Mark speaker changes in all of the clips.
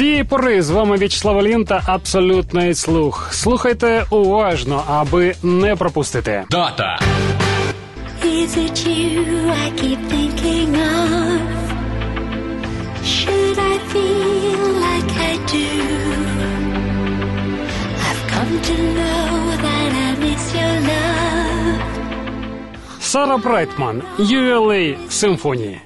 Speaker 1: Цієї пори з вами В'ячеслав Лін та абсолютний слух. Слухайте уважно, аби не пропустити.
Speaker 2: Дата.
Speaker 3: Is it you I keep thinking of? Should I feel like I do? I've come to know that I miss your love.
Speaker 1: Сара Брайтман, ULA Симфонії.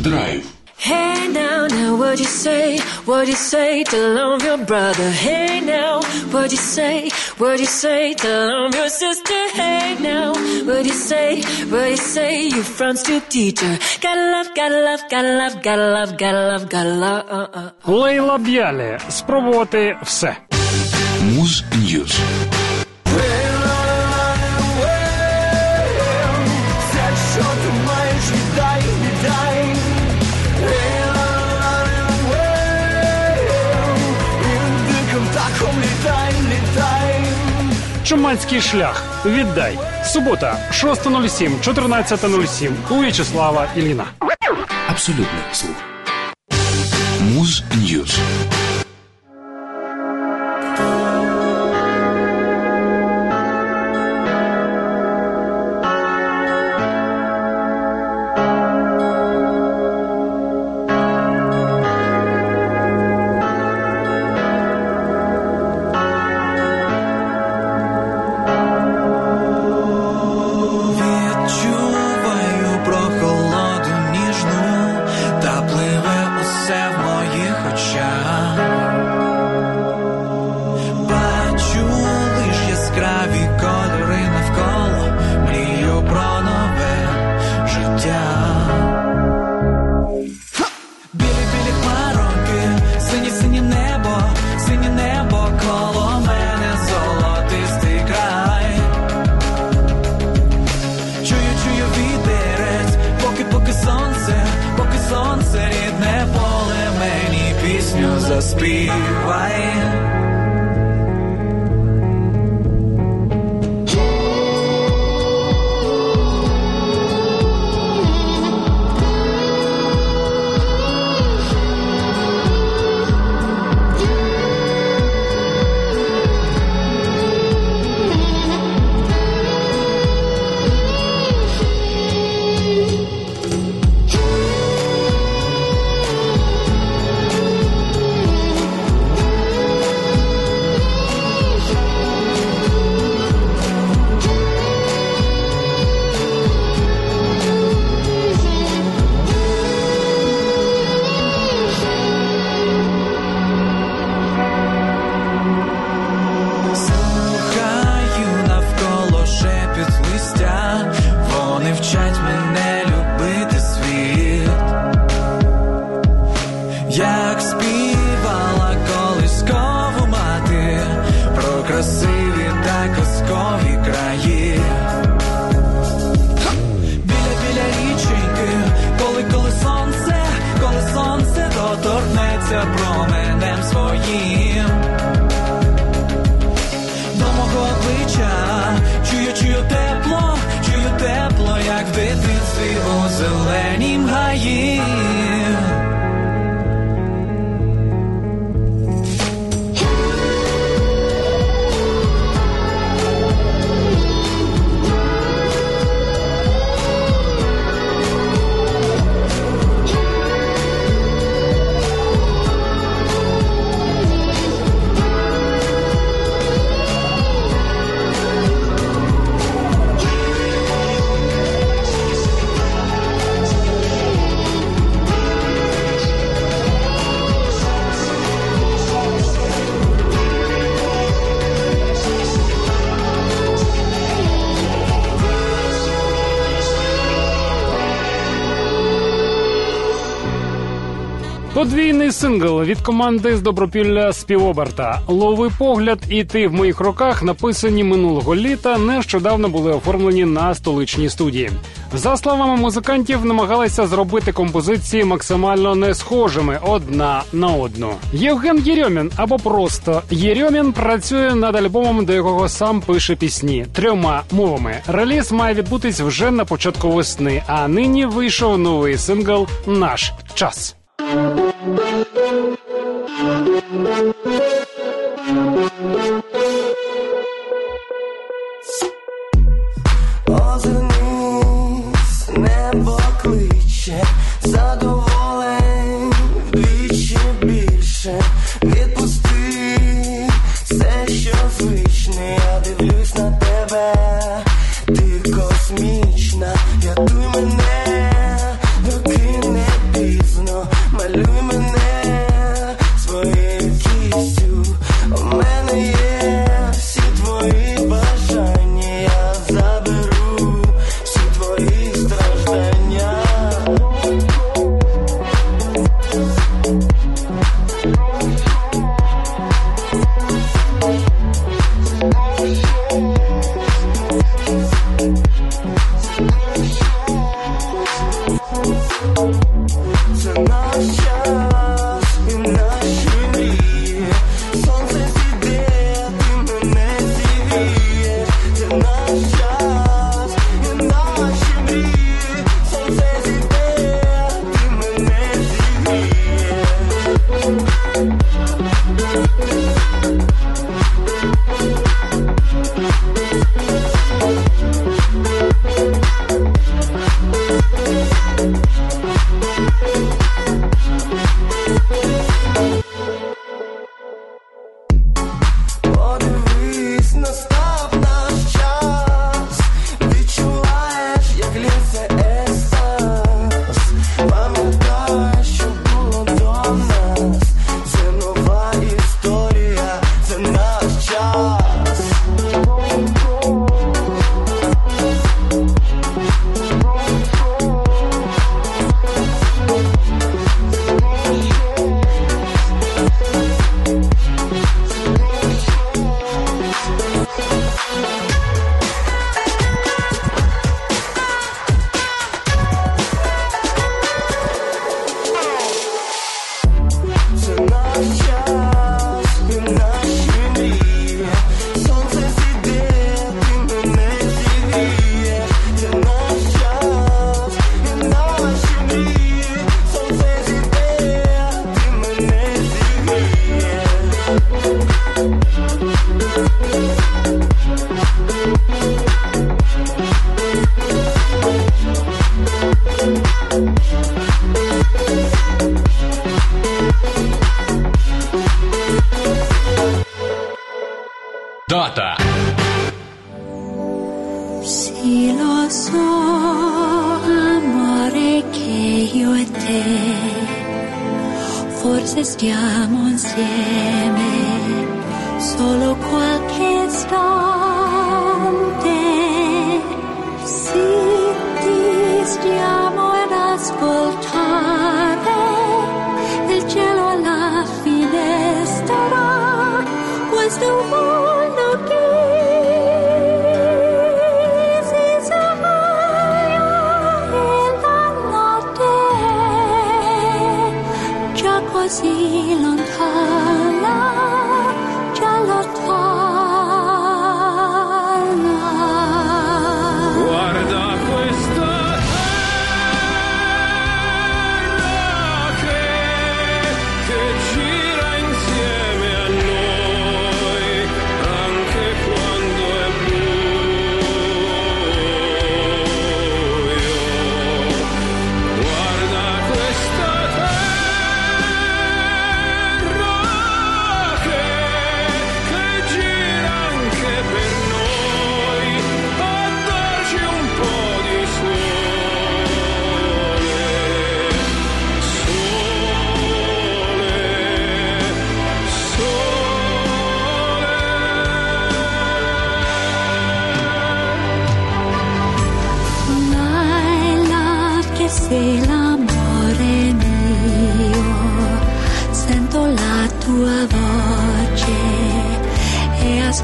Speaker 2: Драйв.
Speaker 4: Hey now, now what'd you say? What'd you say to love your brother? Hey now, what'd you say? What'd you say to love your sister? Hey now, what'd you say? What'd you say? You front stoop teacher. Gotta love, gotta love, gotta love, gotta love, gotta love, gotta love. Uh, uh.
Speaker 1: Лейла Б'ялі. Спробувати все.
Speaker 2: Муз Ньюз.
Speaker 1: Чуманський шлях. Віддай. Субота, 6.07, 14.07 у В'ячеслава Іліна.
Speaker 5: Абсолютний слух.
Speaker 2: Муз Ньюз.
Speaker 1: сингл від команди з Добропілля співоберта. Лови погляд і ти в моїх руках написані минулого літа. Нещодавно були оформлені на столичній студії. За словами музикантів, намагалися зробити композиції максимально не схожими одна на одну. Євген Єрьомін або просто Єрьомін працює над альбомом, до якого сам пише пісні трьома мовами. Реліз має відбутись вже на початку весни. А нині вийшов новий сингл Наш час.
Speaker 6: Thank you.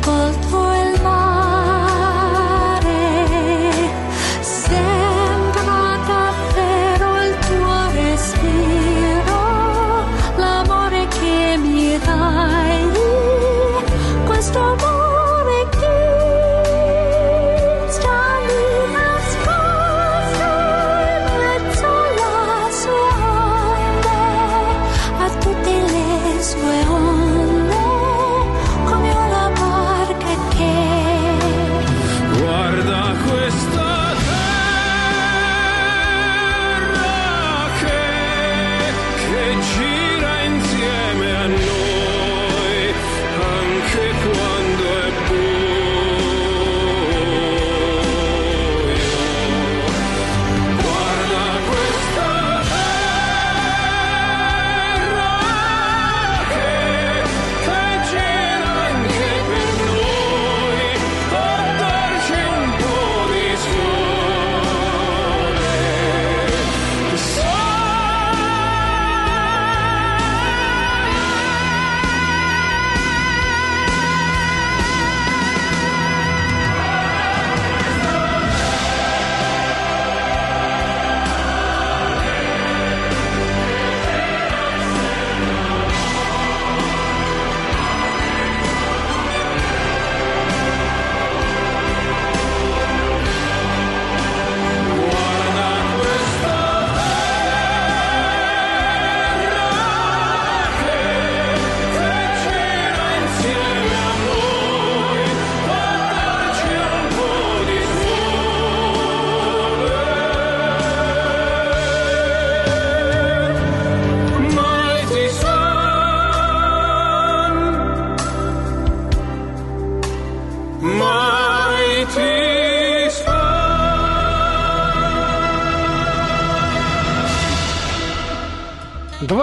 Speaker 6: cold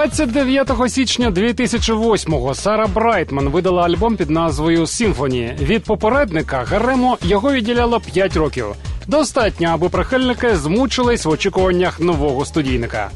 Speaker 1: 29 січня 2008-го Сара Брайтман видала альбом під назвою Symphony. Від попередника Гарему його відділяло 5 років. Достатньо, аби прихильники змучились в очікуваннях нового студійника.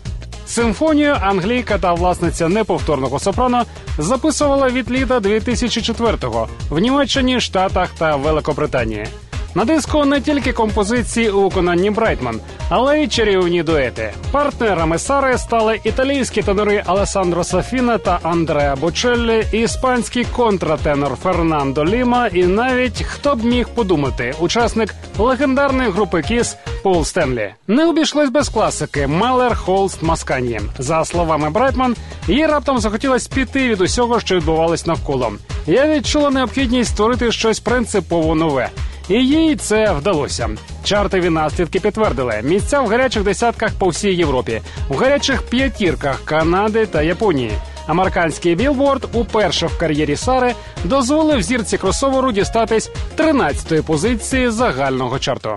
Speaker 1: Симфонію англійка та власниця неповторного сопрано записувала від літа 2004-го в Німеччині, Штатах та Великобританії. На диску не тільки композиції у виконанні Брайтман, але й чарівні дуети. Партнерами Сари стали італійські тенори Алесандро Сафіна та Андреа Бочеллі, іспанський контратенор Фернандо Ліма і навіть хто б міг подумати, учасник легендарної групи Кіс Пол Стенлі. Не обійшлось без класики Малер Холст Масканьє. За словами Брайтман, їй раптом захотілось піти від усього, що відбувалось навколо. Я відчула необхідність створити щось принципово нове. І їй це вдалося. Чартові наслідки підтвердили місця в гарячих десятках по всій Європі, в гарячих п'ятірках Канади та Японії. Американський білборд уперше в кар'єрі Сари дозволив зірці кросоверу дістатись 13-ї позиції загального чарту.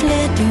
Speaker 7: flitting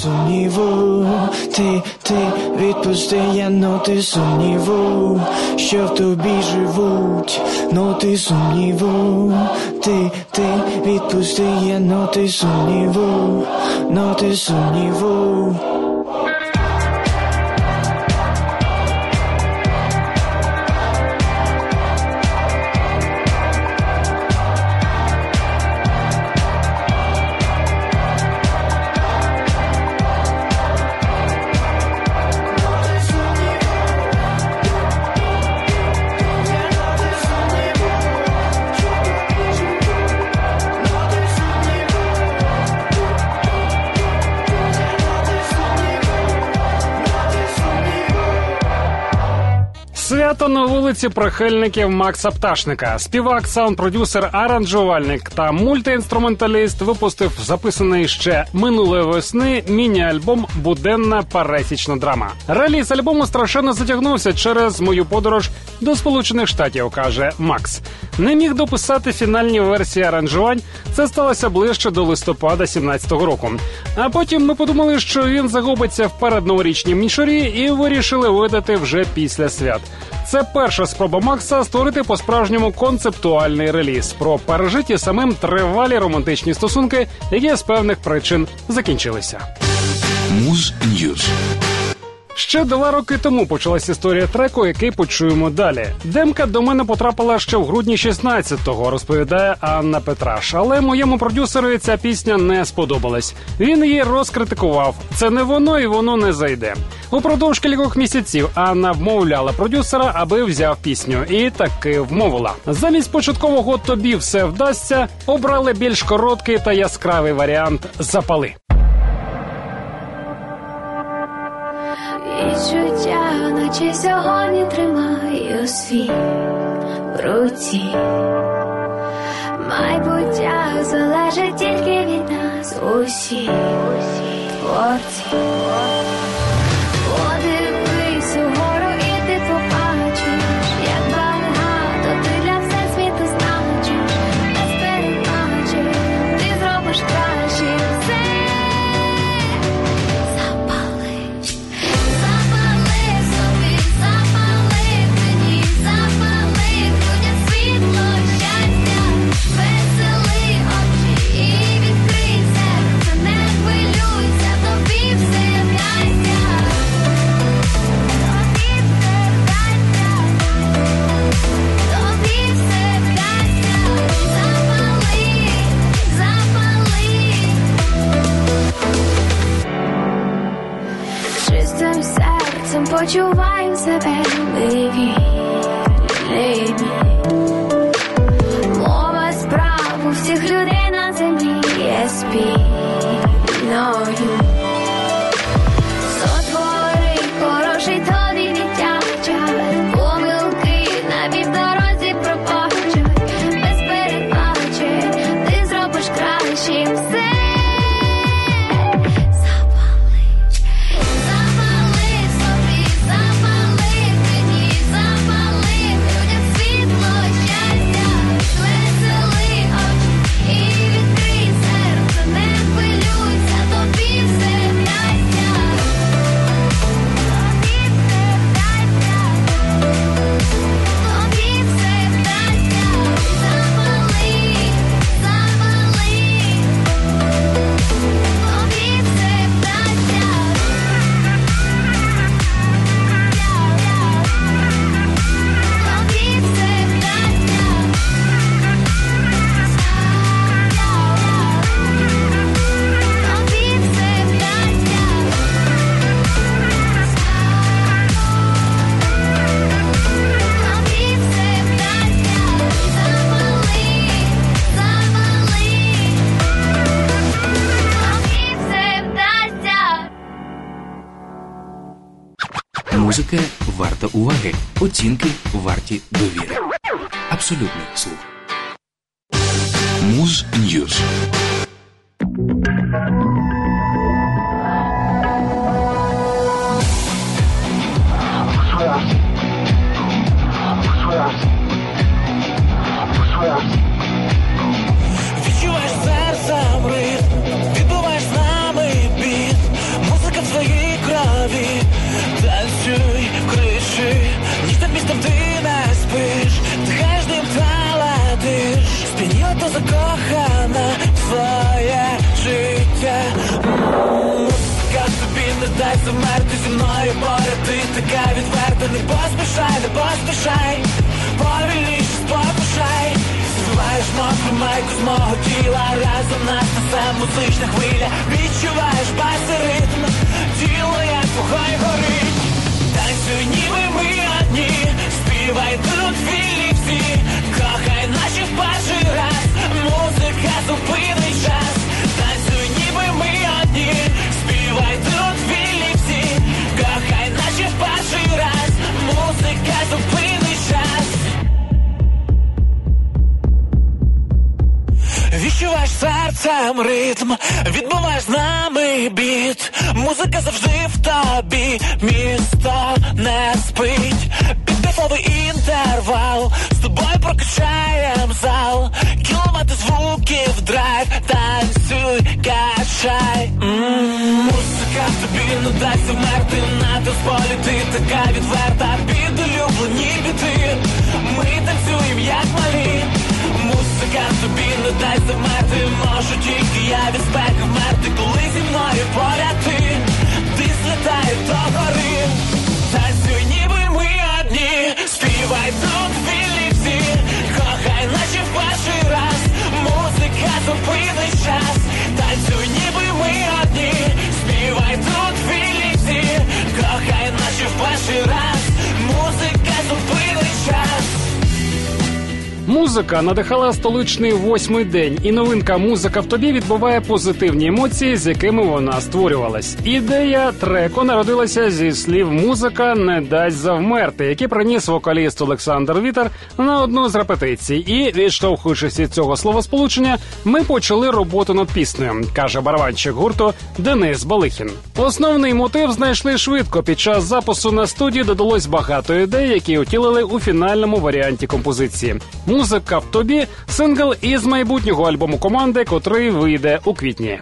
Speaker 7: ноти сумніву, ти, ти, відпусти, є ноти сумніву, що в тобі живуть, ноти сумніву, ти, ти, відпусти, є ноти сумніву, ноти сумніву.
Speaker 1: вулиці прихильників Макса Пташника. Співак, саунд-продюсер, аранжувальник та мультиінструменталіст випустив записаний ще минулої весни міні-альбом Буденна пересічна драма. Реліз альбому страшенно затягнувся через мою подорож до Сполучених Штатів, каже Макс. Не міг дописати фінальні версії аранжувань. Це сталося ближче до листопада 17-го року. А потім ми подумали, що він загубиться в передноворічній мішурі і вирішили видати вже після свят. Це перша спроба Макса створити по-справжньому концептуальний реліз про пережиті самим тривалі романтичні стосунки, які з певних причин закінчилися.
Speaker 2: Муз News.
Speaker 1: Ще два роки тому почалась історія треку, який почуємо далі. Демка до мене потрапила ще в грудні 16-го, розповідає Анна Петраш. Але моєму продюсеру ця пісня не сподобалась. Він її розкритикував. Це не воно і воно не зайде. Упродовж кількох місяців Анна вмовляла продюсера, аби взяв пісню, і таки вмовила. Замість початкового тобі все вдасться. Обрали більш короткий та яскравий варіант запали.
Speaker 3: Відчуття, наче сьогодні тримаю свій в руці. Майбуття залежить тільки від нас усіх творці. Put your vibes up and
Speaker 5: leave you уваги, оцінки варті довіри. Абсолютний слух.
Speaker 2: Муз Ньюз.
Speaker 8: Не зі мною поряд, ти така відверта, не поспішай, не поспішай, повільніше спокушай. Співаєш мокру майку з мого тіла. Разом нас несе музична хвиля. Відчуваєш бас і ритм. Тіло як вогонь горить. Танцюй ніби ми одні. Співай тут вільні ритм, відбуваєш з нами біт. Музика завжди в тобі, місто не спить. Підкайфовий інтервал, з тобою прокачаєм зал. Кілометри звуків, драйв, танцюй, качай. М, Музика тобі не дасть вмерти на танцполі ти така відверта. Під улюблені біти. Ми танцюємо як малі. Музика тобі не дасть замерти Можу тільки я від спеки вмерти Коли зі мною поряд ти Ти злітаєш до гори Танцюй ніби ми одні Співай тут вільні всі Кохай наче в перший раз Музика зупинить час Танцюй ніби ми одні Співай тут вільні всі Кохай наче в перший раз Музика зупинить час
Speaker 1: Музика надихала столичний восьмий день, і новинка музика в тобі відбуває позитивні емоції, з якими вона створювалась. Ідея треку народилася зі слів музика не дасть завмерти, які приніс вокаліст Олександр Вітер на одну з репетицій. І відштовхуючись від цього словосполучення, ми почали роботу над піснею, каже барабанщик гурту Денис Балихін. Основний мотив знайшли швидко. Під час запису на студії додалось багато ідей, які утілили у фінальному варіанті композиції. Музика в тобі сингл із майбутнього альбому команди, котрий вийде у квітні.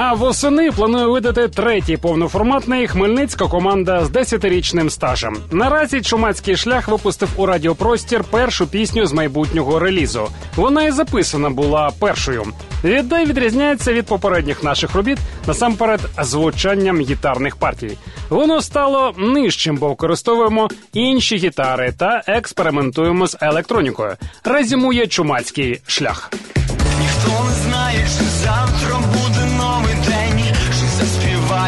Speaker 1: А восени планує видати третій повноформатний хмельницька команда з 10-річним стажем. Наразі чумацький шлях випустив у радіопростір першу пісню з майбутнього релізу. Вона і записана була першою. Віддай відрізняється від попередніх наших робіт насамперед звучанням гітарних партій. Воно стало нижчим, бо використовуємо інші гітари та експериментуємо з електронікою. Резюмує чумацький шлях.
Speaker 9: Ніхто не знає, чи завтра буде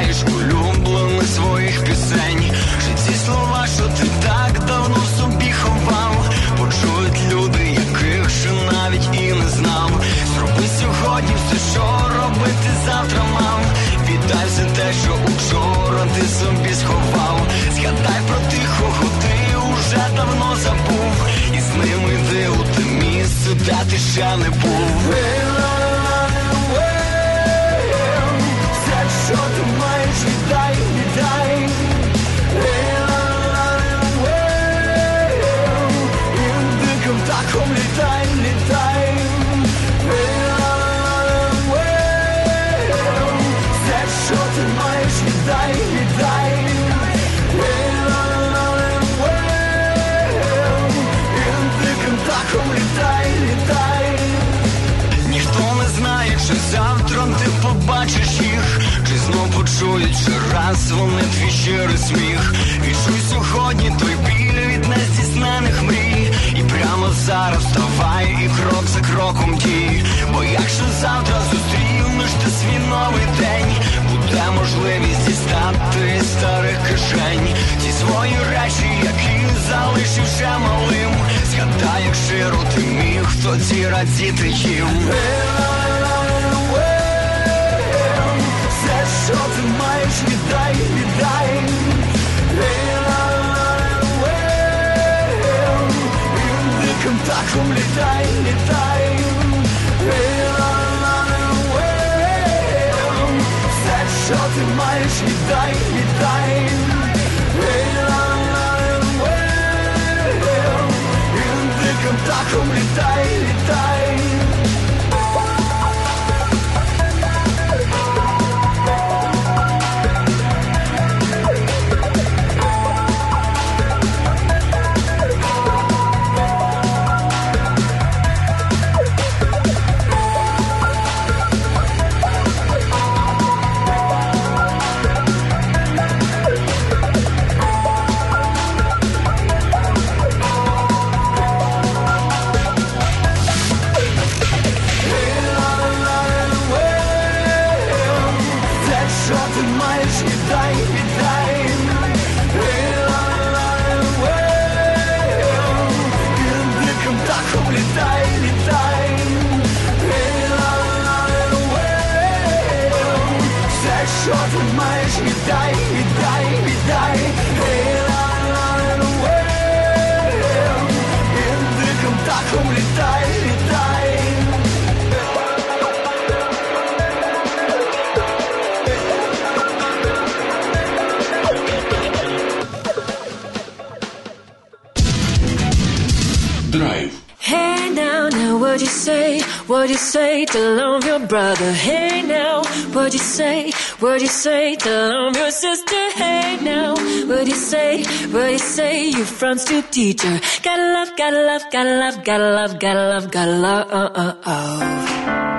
Speaker 9: улюблену
Speaker 6: теми своїх пісень. Чи ці слова, що ти так давно в собі ховав, почують люди, яких ще навіть і не знав. Зроби сьогодні все, що робити завтра мав. Віддай все те, що учора ти собі сховав. Згадай про тих, кого ти уже давно забув. І з ними йди у те місце, де ти ще не був. Знов почують раз вони твій щирий сміх. Відчуй сьогодні той біль від нездійснених мрій. І прямо зараз вставай і крок за кроком дій. Бо якщо завтра зустрінеш ти свій новий день, буде можливість дістати старих кишень. Ті свої речі, які залишив ще малим. Згадай, як щиро ти міг тоді радіти їм.
Speaker 9: Маєш, віддай, віддай. І диким птахом літай, літай. Все, що ти маєш, віддай, віддай.
Speaker 4: Say? What'd you say to love your sister? Hey now, what'd you say? What'd you say? You from to teacher. Gotta love, gotta love, gotta love, gotta love, gotta love, gotta love. Uh, uh.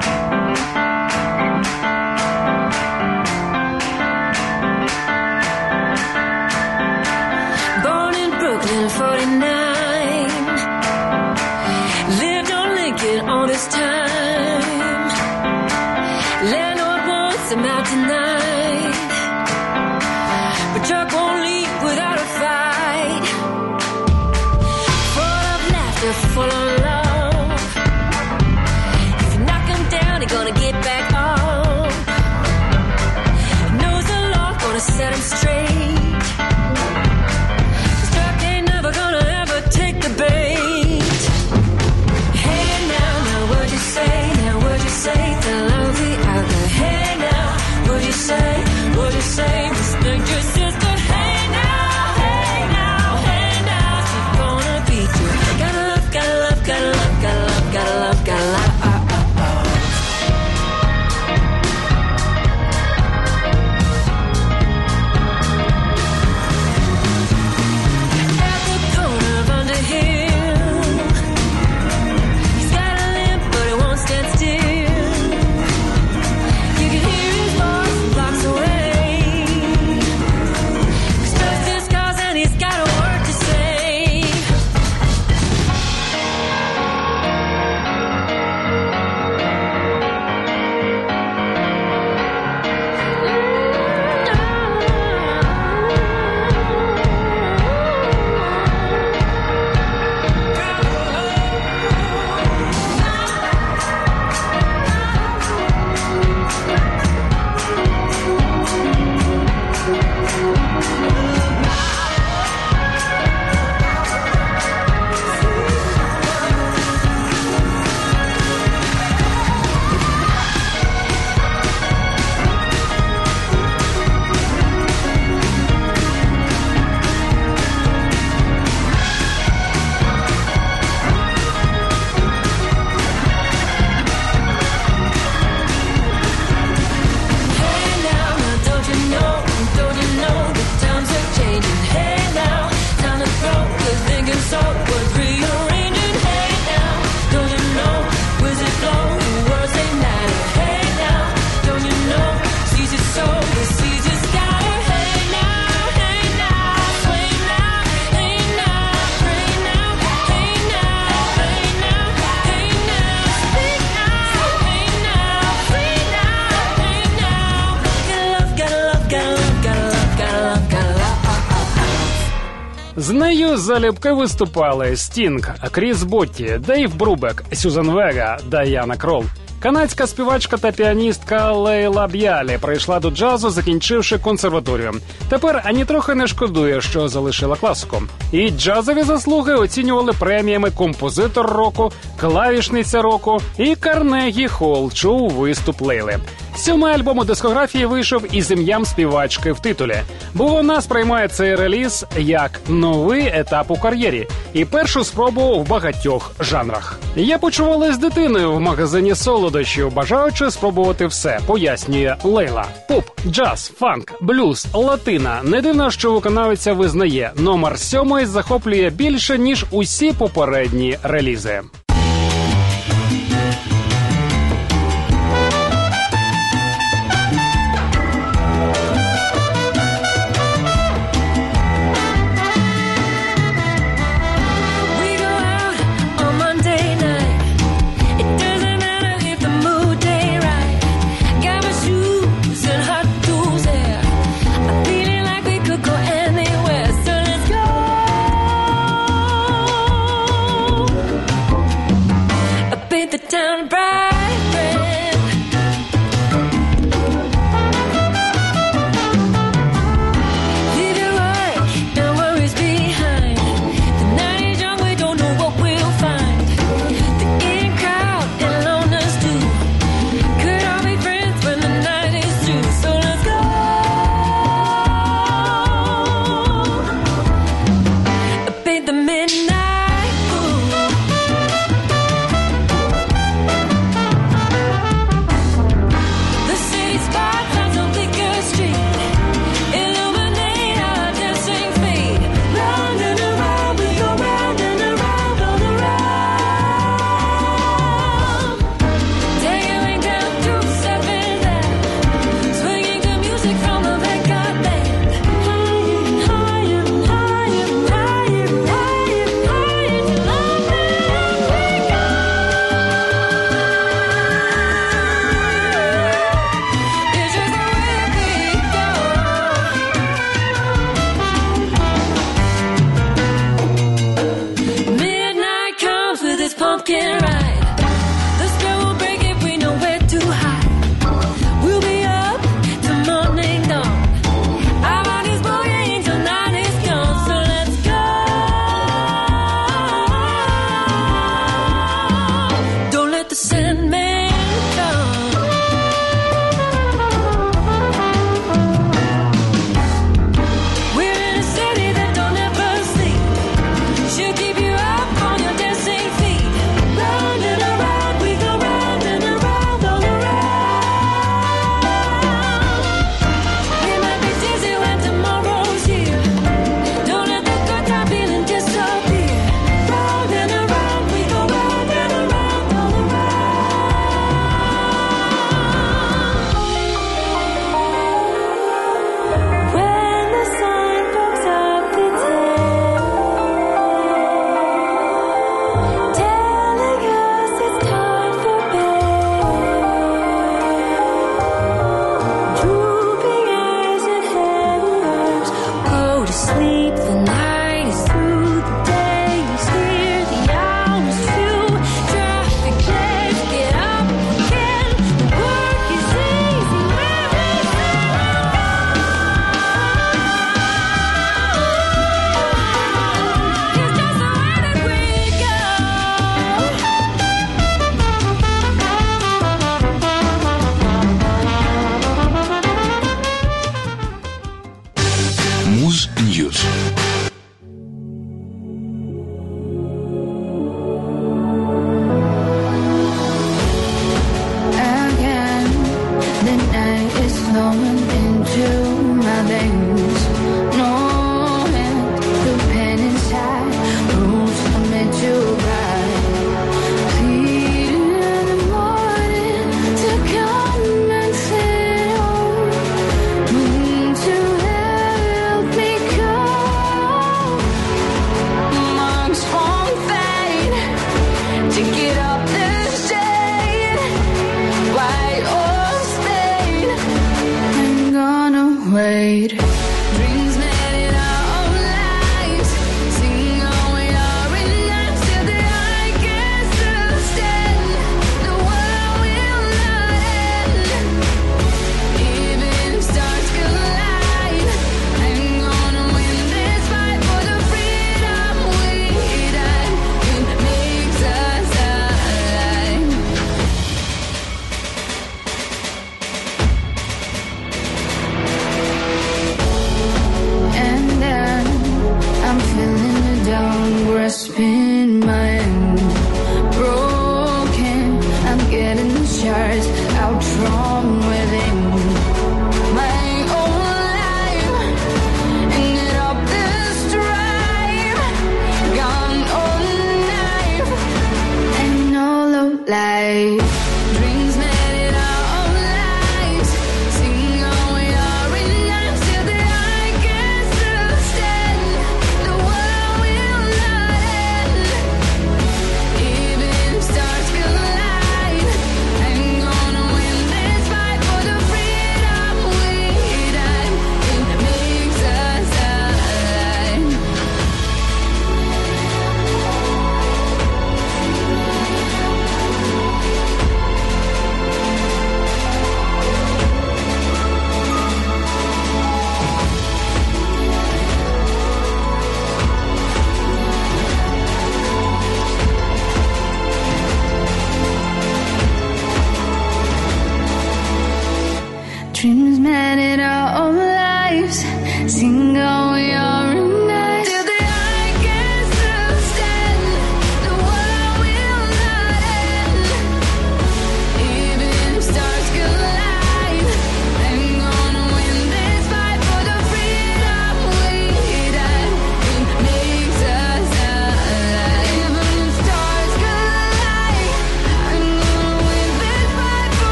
Speaker 4: Нею залюбки виступали Стінг, Кріс Ботті, Дейв Брубек, Сюзан Вега, Даяна Кролл. Канадська співачка та піаністка Лейла Б'ялі прийшла до джазу, закінчивши консерваторію. Тепер ані трохи не шкодує, що залишила класику. І джазові заслуги оцінювали преміями композитор року, клавішниця року і Карнегі Холчу виступ Лейли. Сьомий альбом у дискографії вийшов із ім'ям співачки в титулі, бо вона сприймає цей реліз як новий етап у кар'єрі і першу спробу в багатьох жанрах. Я почувалася з дитиною в магазині солодощів, бажаючи спробувати все, пояснює Лейла. Поп, джаз, фанк, блюз, латина. Не дивно, що виконавиця визнає номер сьомий захоплює більше ніж усі попередні релізи.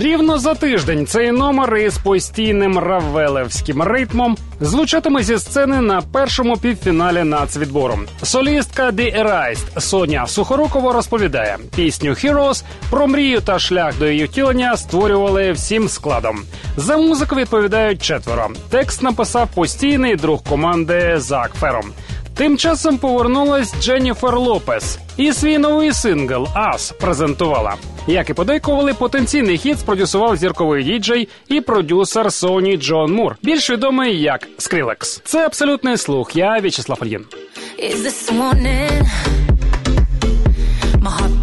Speaker 1: Рівно за тиждень цей номер із постійним равелевським ритмом звучатиме зі сцени на першому півфіналі нацвідбору. Солістка The Erised Соня Сухорукова розповідає, пісню Heroes про мрію та шлях до її втілення створювали всім складом. За музику відповідають четверо. Текст написав постійний друг команди Зак Фером. Тим часом повернулась Дженніфер Лопес і свій новий сингл Us презентувала. Як і подейкували, потенційний хіт спродюсував зірковий діджей і продюсер Соні Джон Мур, більш відомий як Skrillex. Це абсолютний слух. Я В'ячеслав Ільїн.
Speaker 4: Is this morning? My heart